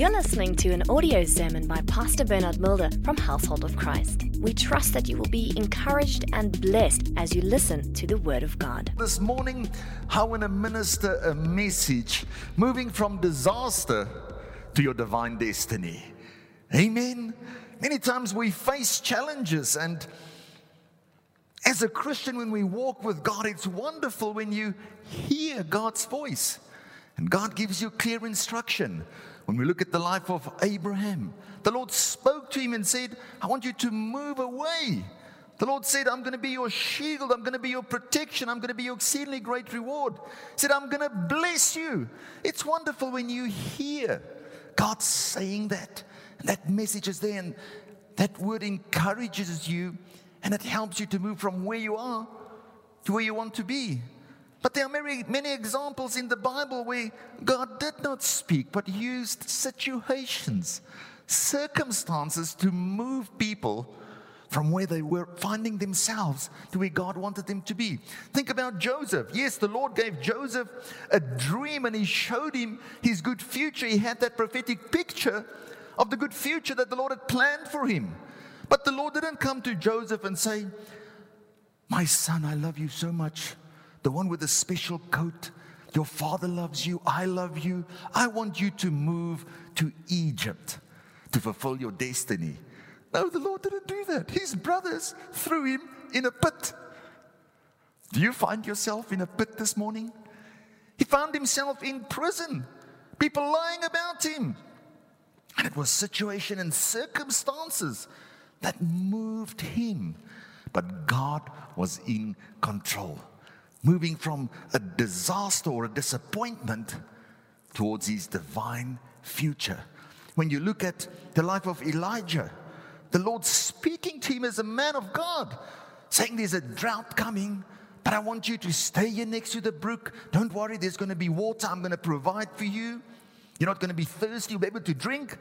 You're listening to an audio sermon by Pastor Bernard Mulder from Household of Christ. We trust that you will be encouraged and blessed as you listen to the Word of God. This morning, I want to minister a message moving from disaster to your divine destiny. Amen. Many times we face challenges, and as a Christian, when we walk with God, it's wonderful when you hear God's voice and God gives you clear instruction. When we look at the life of Abraham, the Lord spoke to him and said, I want you to move away. The Lord said, I'm going to be your shield. I'm going to be your protection. I'm going to be your exceedingly great reward. He said, I'm going to bless you. It's wonderful when you hear God saying that. And that message is there. And that word encourages you and it helps you to move from where you are to where you want to be. But there are many, many examples in the Bible where God did not speak, but used situations, circumstances to move people from where they were finding themselves to where God wanted them to be. Think about Joseph. Yes, the Lord gave Joseph a dream and he showed him his good future. He had that prophetic picture of the good future that the Lord had planned for him. But the Lord didn't come to Joseph and say, My son, I love you so much the one with the special coat. Your father loves you. I love you. I want you to move to Egypt to fulfill your destiny. No, the Lord didn't do that. His brothers threw him in a pit. Do you find yourself in a pit this morning? He found himself in prison, people lying about him. And it was situation and circumstances that moved him. But God was in control moving from a disaster or a disappointment towards his divine future. When you look at the life of Elijah, the Lord speaking to him as a man of God, saying, There's a drought coming, but I want you to stay here next to the brook. Don't worry, there's going to be water. I'm going to provide for you. You're not going to be thirsty. You'll be able to drink.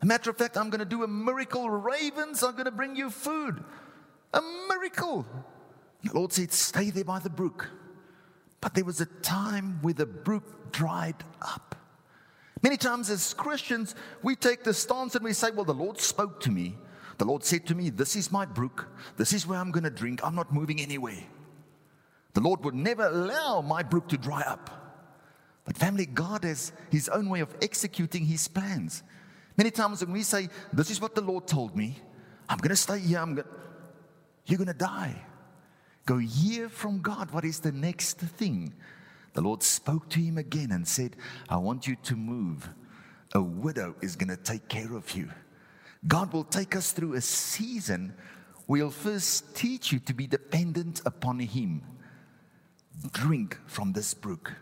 A matter of fact, I'm going to do a miracle. Ravens are going to bring you food. A miracle. The Lord said, Stay there by the brook. But there was a time where the brook dried up. Many times as Christians, we take the stance and we say, Well, the Lord spoke to me. The Lord said to me, This is my brook. This is where I'm going to drink. I'm not moving anywhere. The Lord would never allow my brook to dry up. But, family, God has His own way of executing His plans. Many times when we say, This is what the Lord told me, I'm going to stay here, I'm gonna, you're going to die. Go hear from God what is the next thing. The Lord spoke to him again and said, I want you to move. A widow is going to take care of you. God will take us through a season He'll first teach you to be dependent upon Him. Drink from this brook.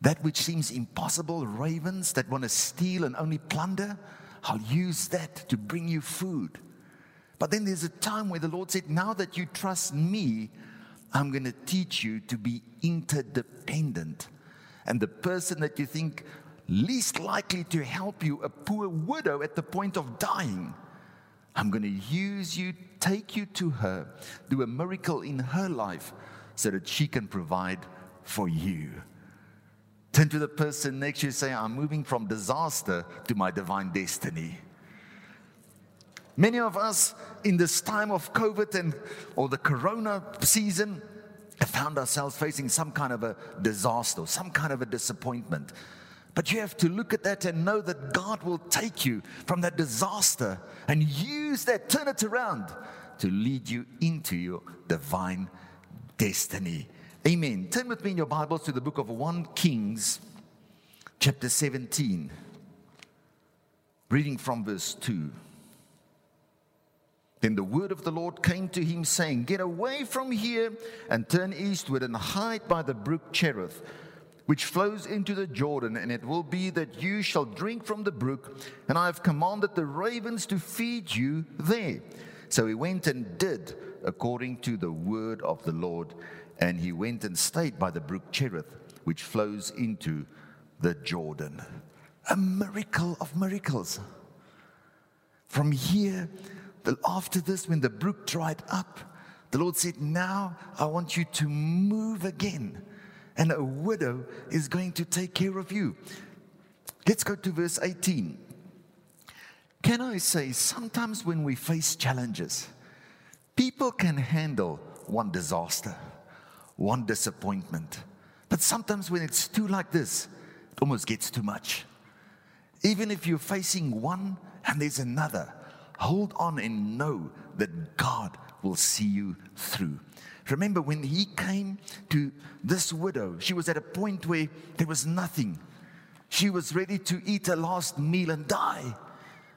That which seems impossible, ravens that want to steal and only plunder, I'll use that to bring you food. But then there's a time where the Lord said, Now that you trust me, I'm going to teach you to be interdependent. And the person that you think least likely to help you, a poor widow at the point of dying, I'm going to use you, take you to her, do a miracle in her life so that she can provide for you. Turn to the person next to you say, I'm moving from disaster to my divine destiny. Many of us in this time of COVID and or the corona season have found ourselves facing some kind of a disaster, some kind of a disappointment. But you have to look at that and know that God will take you from that disaster and use that, turn it around to lead you into your divine destiny. Amen. Turn with me in your Bibles to the book of 1 Kings, chapter 17, reading from verse 2. Then the word of the Lord came to him, saying, Get away from here and turn eastward and hide by the brook Cherith, which flows into the Jordan. And it will be that you shall drink from the brook, and I have commanded the ravens to feed you there. So he went and did according to the word of the Lord. And he went and stayed by the brook Cherith, which flows into the Jordan. A miracle of miracles. From here, after this, when the brook dried up, the Lord said, Now I want you to move again. And a widow is going to take care of you. Let's go to verse 18. Can I say, sometimes when we face challenges, people can handle one disaster, one disappointment. But sometimes when it's too like this, it almost gets too much. Even if you're facing one and there's another, hold on and know that God will see you through. Remember when he came to this widow, she was at a point where there was nothing. She was ready to eat her last meal and die.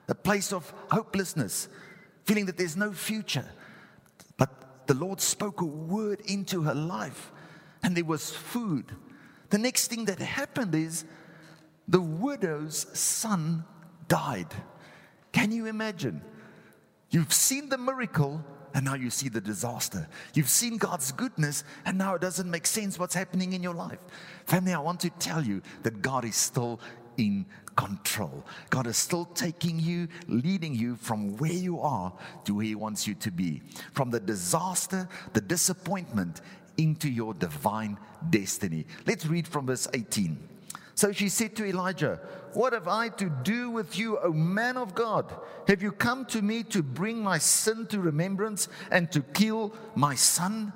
A place of hopelessness, feeling that there's no future. But the Lord spoke a word into her life, and there was food. The next thing that happened is the widow's son died. Can you imagine? You've seen the miracle, and now you see the disaster. You've seen God's goodness, and now it doesn't make sense what's happening in your life. Family, I want to tell you that God is still in control. God is still taking you, leading you from where you are to where He wants you to be. From the disaster, the disappointment, into your divine destiny. Let's read from verse 18. So she said to Elijah, What have I to do with you, O man of God? Have you come to me to bring my sin to remembrance and to kill my son?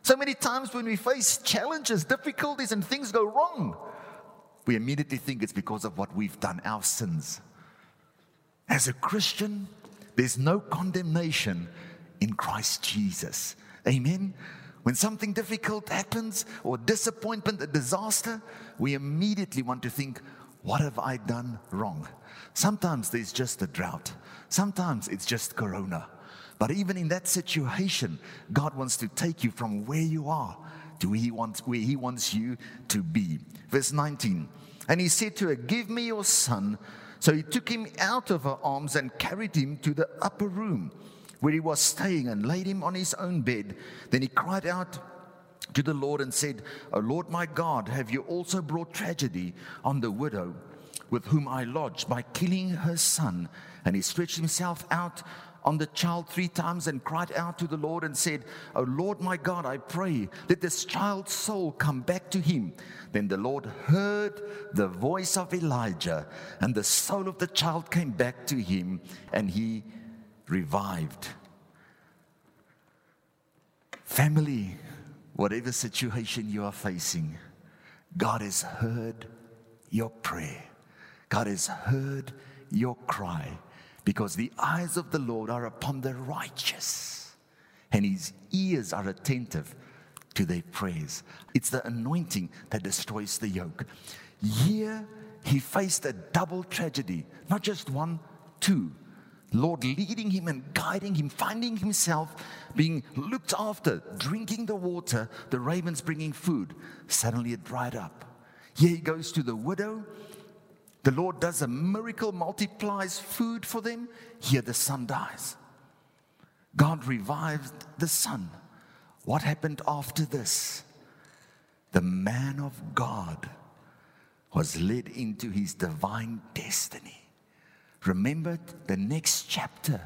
So many times when we face challenges, difficulties, and things go wrong, we immediately think it's because of what we've done, our sins. As a Christian, there's no condemnation in Christ Jesus. Amen. When something difficult happens, or disappointment, a disaster, we immediately want to think, What have I done wrong? Sometimes there's just a drought, sometimes it's just corona. But even in that situation, God wants to take you from where you are to where He wants, where he wants you to be. Verse 19 And he said to her, Give me your son. So he took him out of her arms and carried him to the upper room where he was staying and laid him on his own bed. Then he cried out to the Lord and said, O Lord my God, have you also brought tragedy on the widow with whom I lodged by killing her son? And he stretched himself out on the child three times and cried out to the Lord and said, O Lord my God, I pray, let this child's soul come back to him. Then the Lord heard the voice of Elijah, and the soul of the child came back to him, and he revived. Family, whatever situation you are facing, God has heard your prayer. God has heard your cry because the eyes of the Lord are upon the righteous and his ears are attentive to their prayers. It's the anointing that destroys the yoke. Here, he faced a double tragedy, not just one, two. Lord leading him and guiding him, finding himself being looked after, drinking the water, the ravens bringing food. Suddenly it dried up. Here he goes to the widow. The Lord does a miracle, multiplies food for them. Here the son dies. God revived the son. What happened after this? The man of God was led into his divine destiny remembered the next chapter.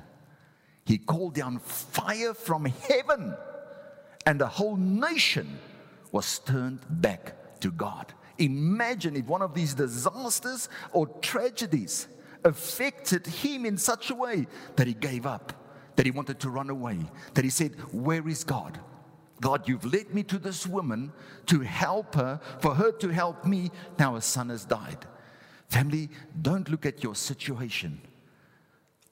He called down fire from heaven, and the whole nation was turned back to God. Imagine if one of these disasters or tragedies affected him in such a way that he gave up, that he wanted to run away, that he said, Where is God? God, you've led me to this woman to help her, for her to help me. Now her son has died. Family, don't look at your situation.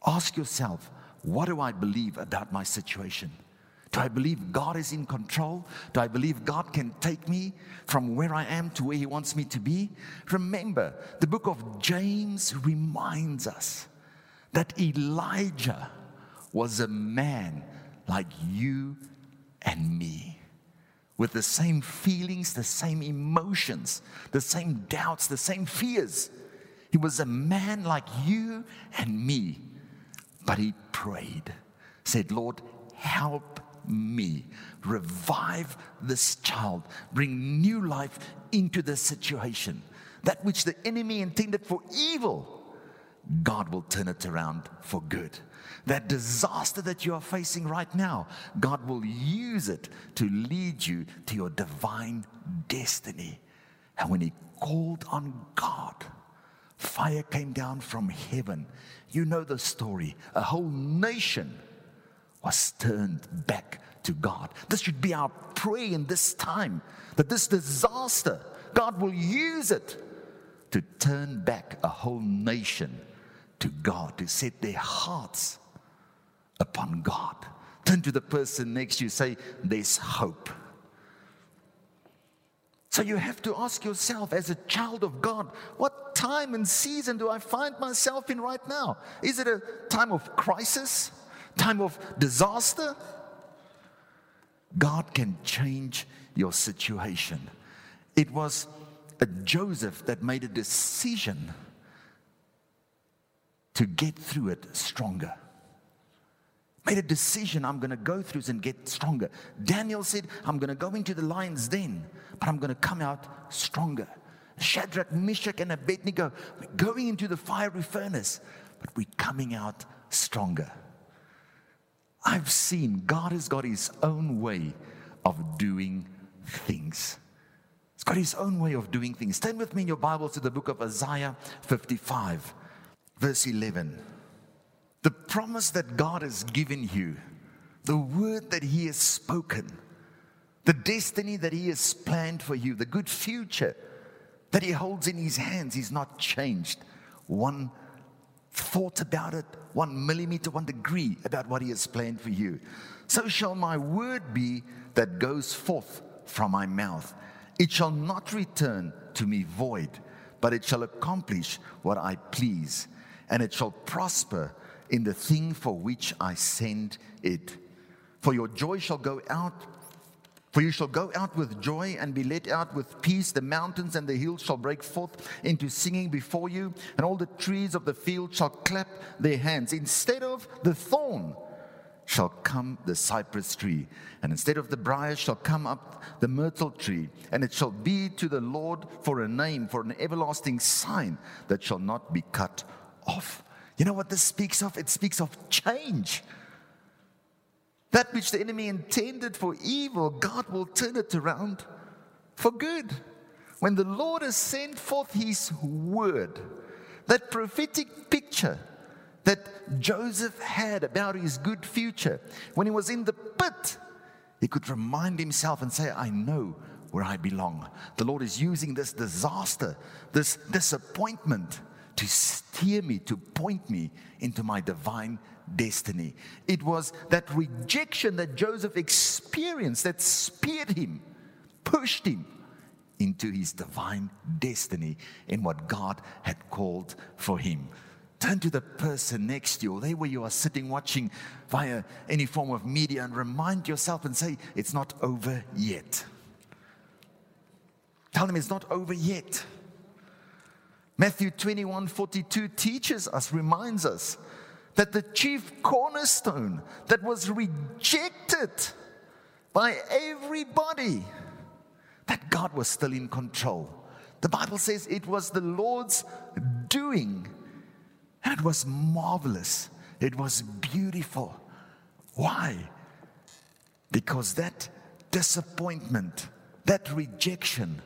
Ask yourself, what do I believe about my situation? Do I believe God is in control? Do I believe God can take me from where I am to where He wants me to be? Remember, the book of James reminds us that Elijah was a man like you and me, with the same feelings, the same emotions, the same doubts, the same fears. He was a man like you and me, but he prayed, said, Lord, help me. Revive this child. Bring new life into this situation. That which the enemy intended for evil, God will turn it around for good. That disaster that you are facing right now, God will use it to lead you to your divine destiny. And when He called on God, Fire came down from heaven. You know the story. A whole nation was turned back to God. This should be our prayer in this time that this disaster, God will use it to turn back a whole nation to God, to set their hearts upon God. Turn to the person next to you, say, There's hope. So you have to ask yourself, as a child of God, what time and season do I find myself in right now? Is it a time of crisis? Time of disaster? God can change your situation. It was a Joseph that made a decision to get through it stronger. Made a decision, I'm going to go through and get stronger. Daniel said, I'm going to go into the lion's den, but I'm going to come out stronger. Shadrach, Meshach, and Abednego, we're going into the fiery furnace, but we're coming out stronger. I've seen God has got his own way of doing things. He's got his own way of doing things. Stand with me in your Bibles to the book of Isaiah 55, verse 11. The promise that God has given you, the word that He has spoken, the destiny that He has planned for you, the good future that He holds in His hands is not changed. One thought about it, one millimeter, one degree about what He has planned for you. So shall my word be that goes forth from my mouth. It shall not return to me void, but it shall accomplish what I please, and it shall prosper in the thing for which I send it. For your joy shall go out, for you shall go out with joy and be let out with peace. The mountains and the hills shall break forth into singing before you, and all the trees of the field shall clap their hands. Instead of the thorn, shall come the cypress tree, and instead of the brier shall come up the myrtle tree, and it shall be to the Lord for a name, for an everlasting sign that shall not be cut off. You know what this speaks of? It speaks of change. That which the enemy intended for evil, God will turn it around for good. When the Lord has sent forth his word, that prophetic picture that Joseph had about his good future, when he was in the pit, he could remind himself and say, I know where I belong. The Lord is using this disaster, this disappointment to steer me, to point me into my divine destiny. It was that rejection that Joseph experienced that speared him, pushed him into his divine destiny in what God had called for him. Turn to the person next to you, there where you are sitting watching via any form of media, and remind yourself and say, It's not over yet. Tell them it's not over yet. Matthew 21 42 teaches us, reminds us that the chief cornerstone that was rejected by everybody, that God was still in control. The Bible says it was the Lord's doing, and it was marvelous, it was beautiful. Why? Because that disappointment, that rejection,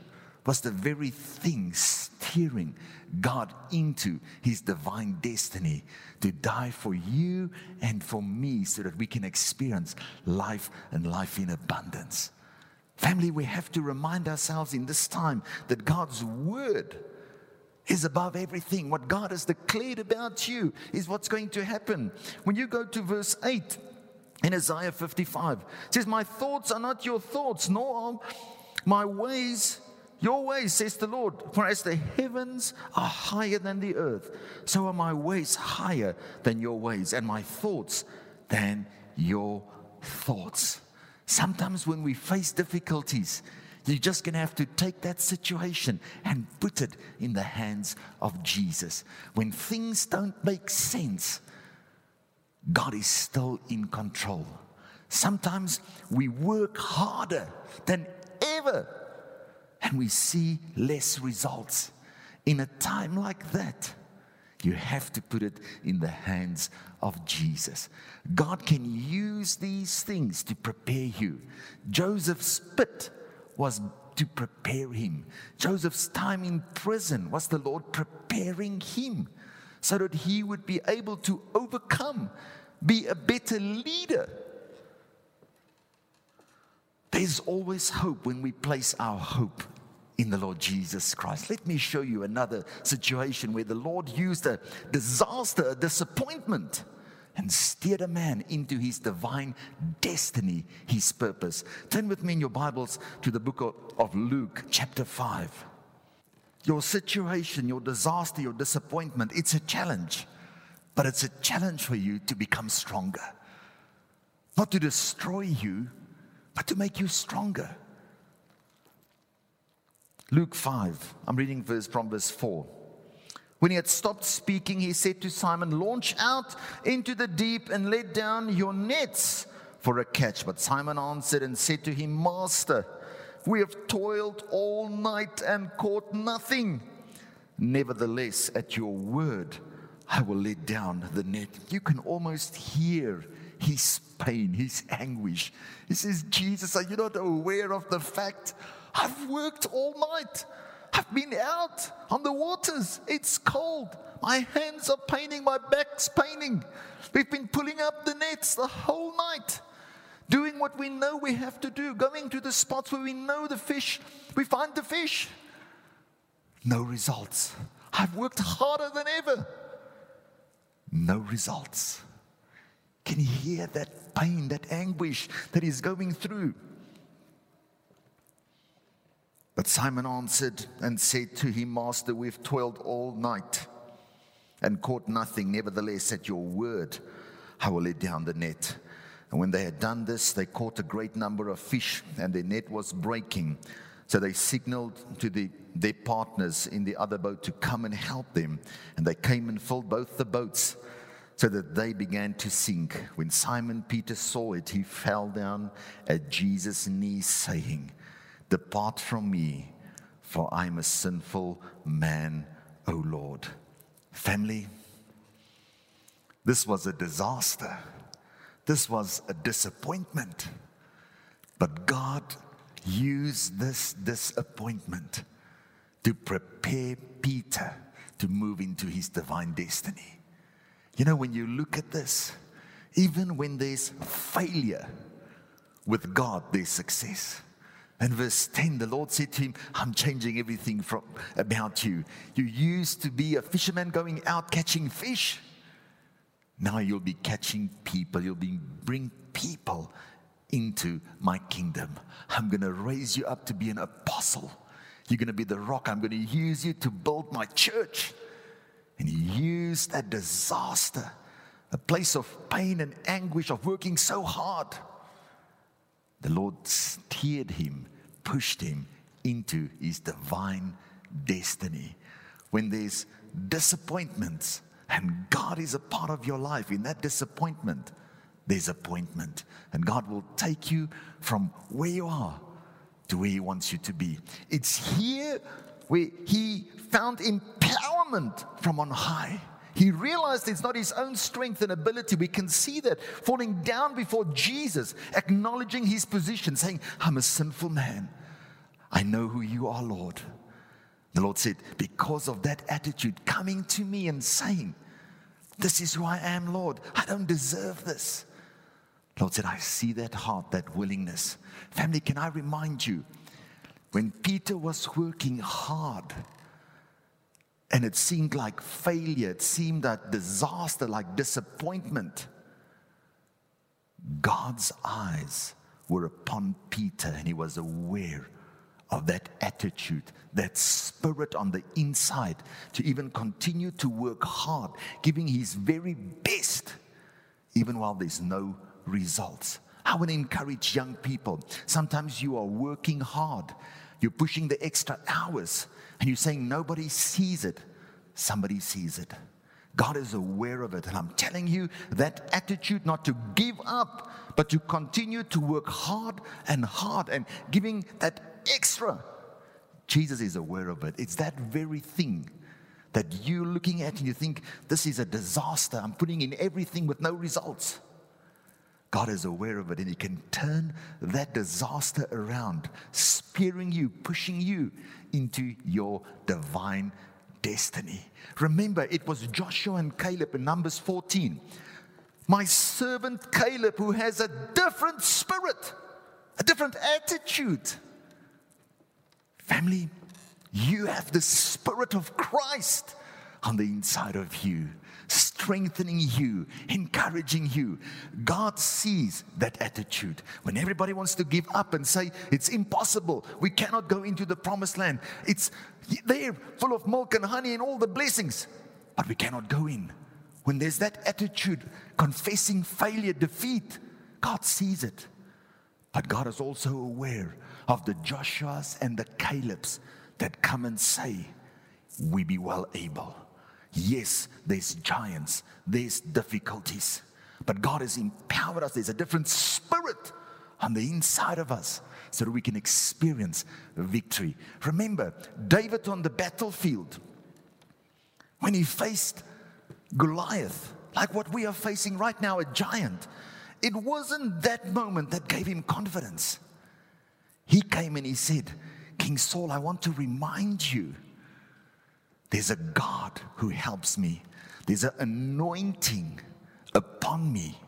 was the very thing steering God into his divine destiny to die for you and for me so that we can experience life and life in abundance. Family, we have to remind ourselves in this time that God's word is above everything. What God has declared about you is what's going to happen. When you go to verse 8 in Isaiah 55, it says, My thoughts are not your thoughts, nor are my ways your ways, says the Lord, for as the heavens are higher than the earth, so are my ways higher than your ways, and my thoughts than your thoughts. Sometimes when we face difficulties, you're just going to have to take that situation and put it in the hands of Jesus. When things don't make sense, God is still in control. Sometimes we work harder than ever and we see less results. In a time like that, you have to put it in the hands of Jesus. God can use these things to prepare you. Joseph's pit was to prepare him. Joseph's time in prison was the Lord preparing him so that he would be able to overcome, be a better leader. There's always hope when we place our hope in the Lord Jesus Christ. Let me show you another situation where the Lord used a disaster, a disappointment, and steered a man into his divine destiny, his purpose. Turn with me in your Bibles to the book of, of Luke, chapter 5. Your situation, your disaster, your disappointment, it's a challenge, but it's a challenge for you to become stronger. Not to destroy you, but to make you stronger. Luke 5, I'm reading verse from verse 4. When he had stopped speaking, he said to Simon, Launch out into the deep and let down your nets for a catch. But Simon answered and said to him, Master, we have toiled all night and caught nothing. Nevertheless, at your word, I will let down the net. You can almost hear his pain, his anguish. He says, Jesus, are you not aware of the fact I've worked all night. I've been out on the waters. It's cold. My hands are paining. My back's paining. We've been pulling up the nets the whole night, doing what we know we have to do, going to the spots where we know the fish. We find the fish. No results. I've worked harder than ever. No results. Can you hear that pain, that anguish that he's going through? But Simon answered and said to him, Master, we've toiled all night and caught nothing. Nevertheless, at your word, I will let down the net. And when they had done this, they caught a great number of fish, and their net was breaking. So they signaled to the, their partners in the other boat to come and help them. And they came and filled both the boats so that they began to sink. When Simon Peter saw it, he fell down at Jesus' knees, saying, Depart from me, for I'm a sinful man, O Lord. Family, this was a disaster. This was a disappointment. But God used this disappointment to prepare Peter to move into his divine destiny. You know, when you look at this, even when there's failure, with God, there's success. And verse 10, the Lord said to him, I'm changing everything from, about you. You used to be a fisherman going out catching fish. Now you'll be catching people. You'll be bring people into my kingdom. I'm going to raise you up to be an apostle. You're going to be the rock. I'm going to use you to build my church. And he used that disaster, a place of pain and anguish of working so hard the Lord steered him, pushed him into his divine destiny. When there's disappointments and God is a part of your life, in that disappointment, there's appointment. And God will take you from where you are to where He wants you to be. It's here where He found empowerment from on high. He realized it's not his own strength and ability. We can see that falling down before Jesus, acknowledging his position, saying, I'm a sinful man. I know who you are, Lord. The Lord said, Because of that attitude, coming to me and saying, This is who I am, Lord. I don't deserve this. Lord said, I see that heart, that willingness. Family, can I remind you, when Peter was working hard, and it seemed like failure, it seemed like disaster, like disappointment. God's eyes were upon Peter, and he was aware of that attitude, that spirit on the inside to even continue to work hard, giving his very best, even while there's no results. I want to encourage young people. Sometimes you are working hard, you're pushing the extra hours, and you're saying nobody sees it, somebody sees it. God is aware of it. And I'm telling you that attitude not to give up, but to continue to work hard and hard and giving that extra. Jesus is aware of it. It's that very thing that you're looking at and you think, this is a disaster. I'm putting in everything with no results. God is aware of it and He can turn that disaster around, spearing you, pushing you into your divine destiny. Remember, it was Joshua and Caleb in Numbers 14. My servant Caleb, who has a different spirit, a different attitude. Family, you have the spirit of Christ on the inside of you strengthening you, encouraging you. God sees that attitude. When everybody wants to give up and say, it's impossible, we cannot go into the promised land, it's there full of milk and honey and all the blessings, but we cannot go in. When there's that attitude, confessing failure, defeat, God sees it. But God is also aware of the Joshuas and the Calebs that come and say, We be well able. Yes, there's giants, there's difficulties, but God has empowered us. There's a different spirit on the inside of us so that we can experience victory. Remember, David on the battlefield, when he faced Goliath, like what we are facing right now, a giant, it wasn't that moment that gave him confidence. He came and he said, King Saul, I want to remind you there's a God who helps me. There's an anointing upon me,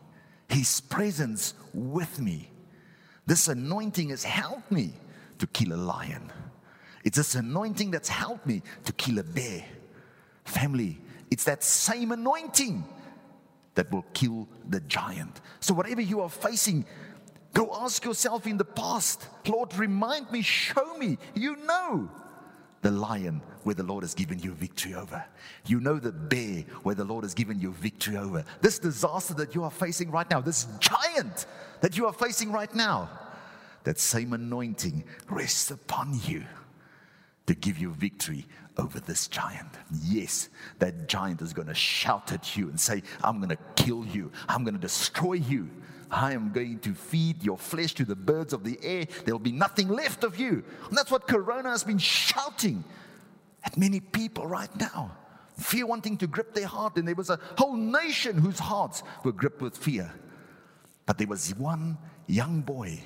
His presence with me. This anointing has helped me to kill a lion. It's this anointing that's helped me to kill a bear. Family, it's that same anointing that will kill the giant. So, whatever you are facing, go ask yourself in the past, Lord, remind me, show me. You know the lion where the Lord has given you victory over. You know the bear where the Lord has given you victory over. This disaster that you are facing right now, this giant that you are facing right now, that same anointing rests upon you to give you victory over this giant. Yes, that giant is going to shout at you and say, I'm going to kill you, I'm going to destroy you. I am going to feed your flesh to the birds of the air. There will be nothing left of you. And that's what Corona has been shouting at many people right now. Fear wanting to grip their heart, and there was a whole nation whose hearts were gripped with fear. But there was one young boy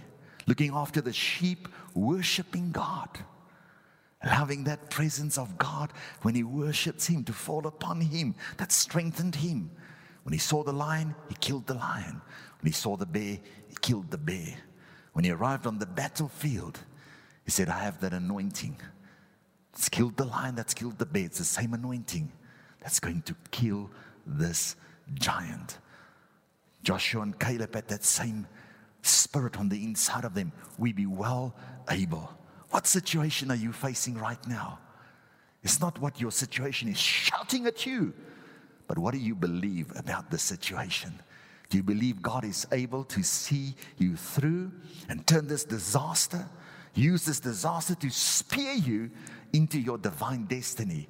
looking after the sheep, worshiping God, loving that presence of God when he worships Him to fall upon him. That strengthened him. When he saw the lion, he killed the lion. When he saw the bear, he killed the bear. When he arrived on the battlefield, he said, I have that anointing. It's killed the lion, that's killed the bear. It's the same anointing that's going to kill this giant. Joshua and Caleb had that same spirit on the inside of them. We be well able. What situation are you facing right now? It's not what your situation is shouting at you, but what do you believe about the situation? Do you believe God is able to see you through and turn this disaster, use this disaster to spear you into your divine destiny?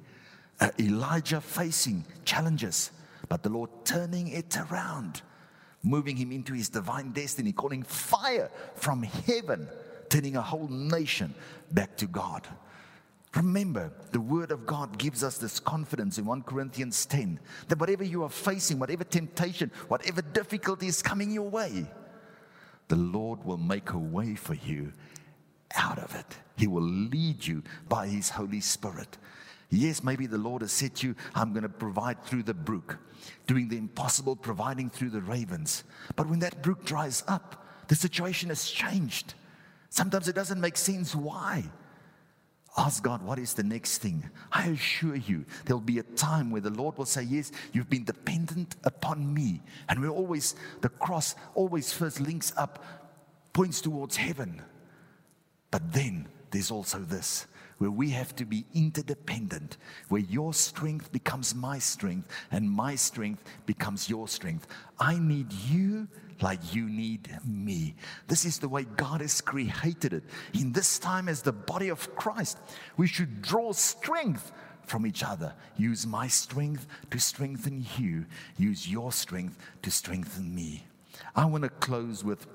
Uh, Elijah facing challenges, but the Lord turning it around, moving him into his divine destiny, calling fire from heaven, turning a whole nation back to God. Remember, the Word of God gives us this confidence in 1 Corinthians 10 that whatever you are facing, whatever temptation, whatever difficulty is coming your way, the Lord will make a way for you out of it. He will lead you by His Holy Spirit. Yes, maybe the Lord has said to you, I'm going to provide through the brook, doing the impossible, providing through the ravens. But when that brook dries up, the situation has changed. Sometimes it doesn't make sense why. Ask God, what is the next thing? I assure you, there'll be a time where the Lord will say, Yes, you've been dependent upon me. And we're always, the cross always first links up, points towards heaven. But then there's also this where we have to be interdependent, where your strength becomes my strength and my strength becomes your strength. I need you like you need me. This is the way God has created it. In this time, as the body of Christ, we should draw strength from each other. Use my strength to strengthen you, use your strength to strengthen me. I want to close with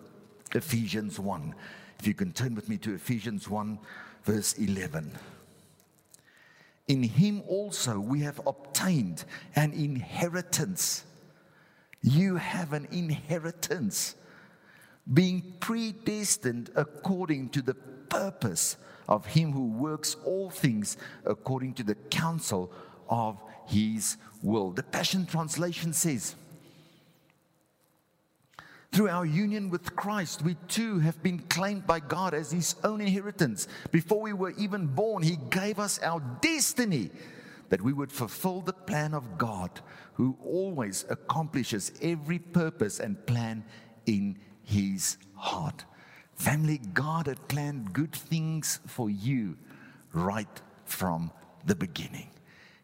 Ephesians 1. If you can turn with me to Ephesians 1, verse 11. In him also we have obtained an inheritance you have an inheritance being predestined according to the purpose of him who works all things according to the counsel of his will. The Passion Translation says, through our union with Christ, we too have been claimed by God as His own inheritance. Before we were even born, He gave us our destiny that we would fulfill the plan of God, who always accomplishes every purpose and plan in His heart. Family, God had planned good things for you right from the beginning.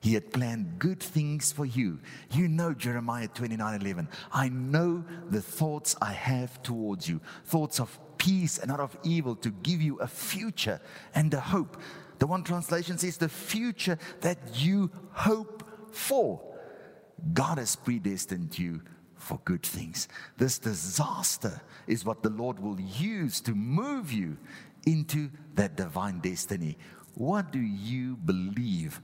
He had planned good things for you. You know Jeremiah 29 11. I know the thoughts I have towards you, thoughts of peace and not of evil, to give you a future and a hope. The one translation says, the future that you hope for. God has predestined you for good things. This disaster is what the Lord will use to move you into that divine destiny. What do you believe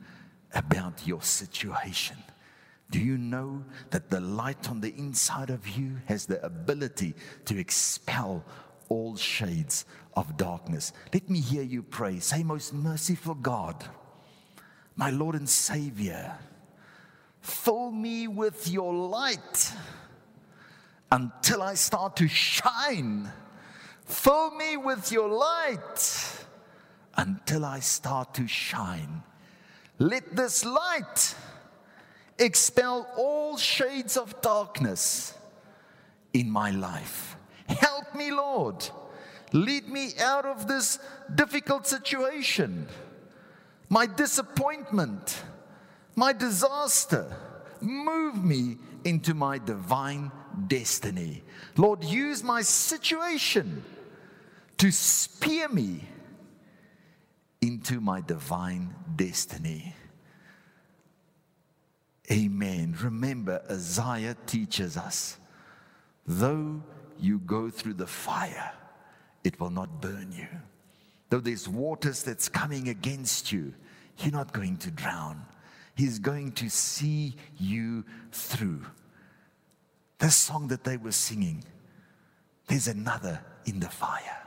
about your situation. Do you know that the light on the inside of you has the ability to expel all shades of darkness? Let me hear you pray. Say, Most merciful God, my Lord and Savior, fill me with your light until I start to shine. Fill me with your light until I start to shine. Let this light expel all shades of darkness in my life. Help me, Lord. Lead me out of this difficult situation, my disappointment, my disaster. Move me into my divine destiny. Lord, use my situation to spear me into my divine destiny. Amen. Remember, Isaiah teaches us though you go through the fire, it will not burn you. Though there's waters that's coming against you, you're not going to drown. He's going to see you through. This song that they were singing, there's another in the fire.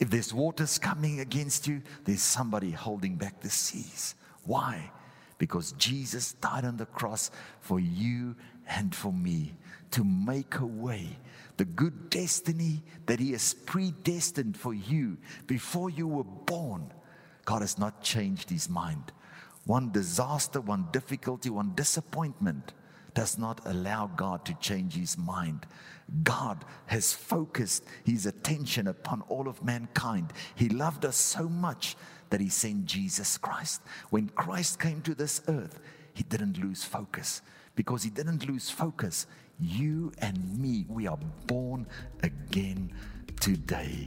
If there's waters coming against you, there's somebody holding back the seas. Why? Because Jesus died on the cross for you and for me to make a way. The good destiny that He has predestined for you before you were born, God has not changed His mind. One disaster, one difficulty, one disappointment does not allow God to change his mind. God has focused his attention upon all of mankind. He loved us so much that he sent Jesus Christ. When Christ came to this earth, he didn't lose focus. Because he didn't lose focus, you and me, we are born again today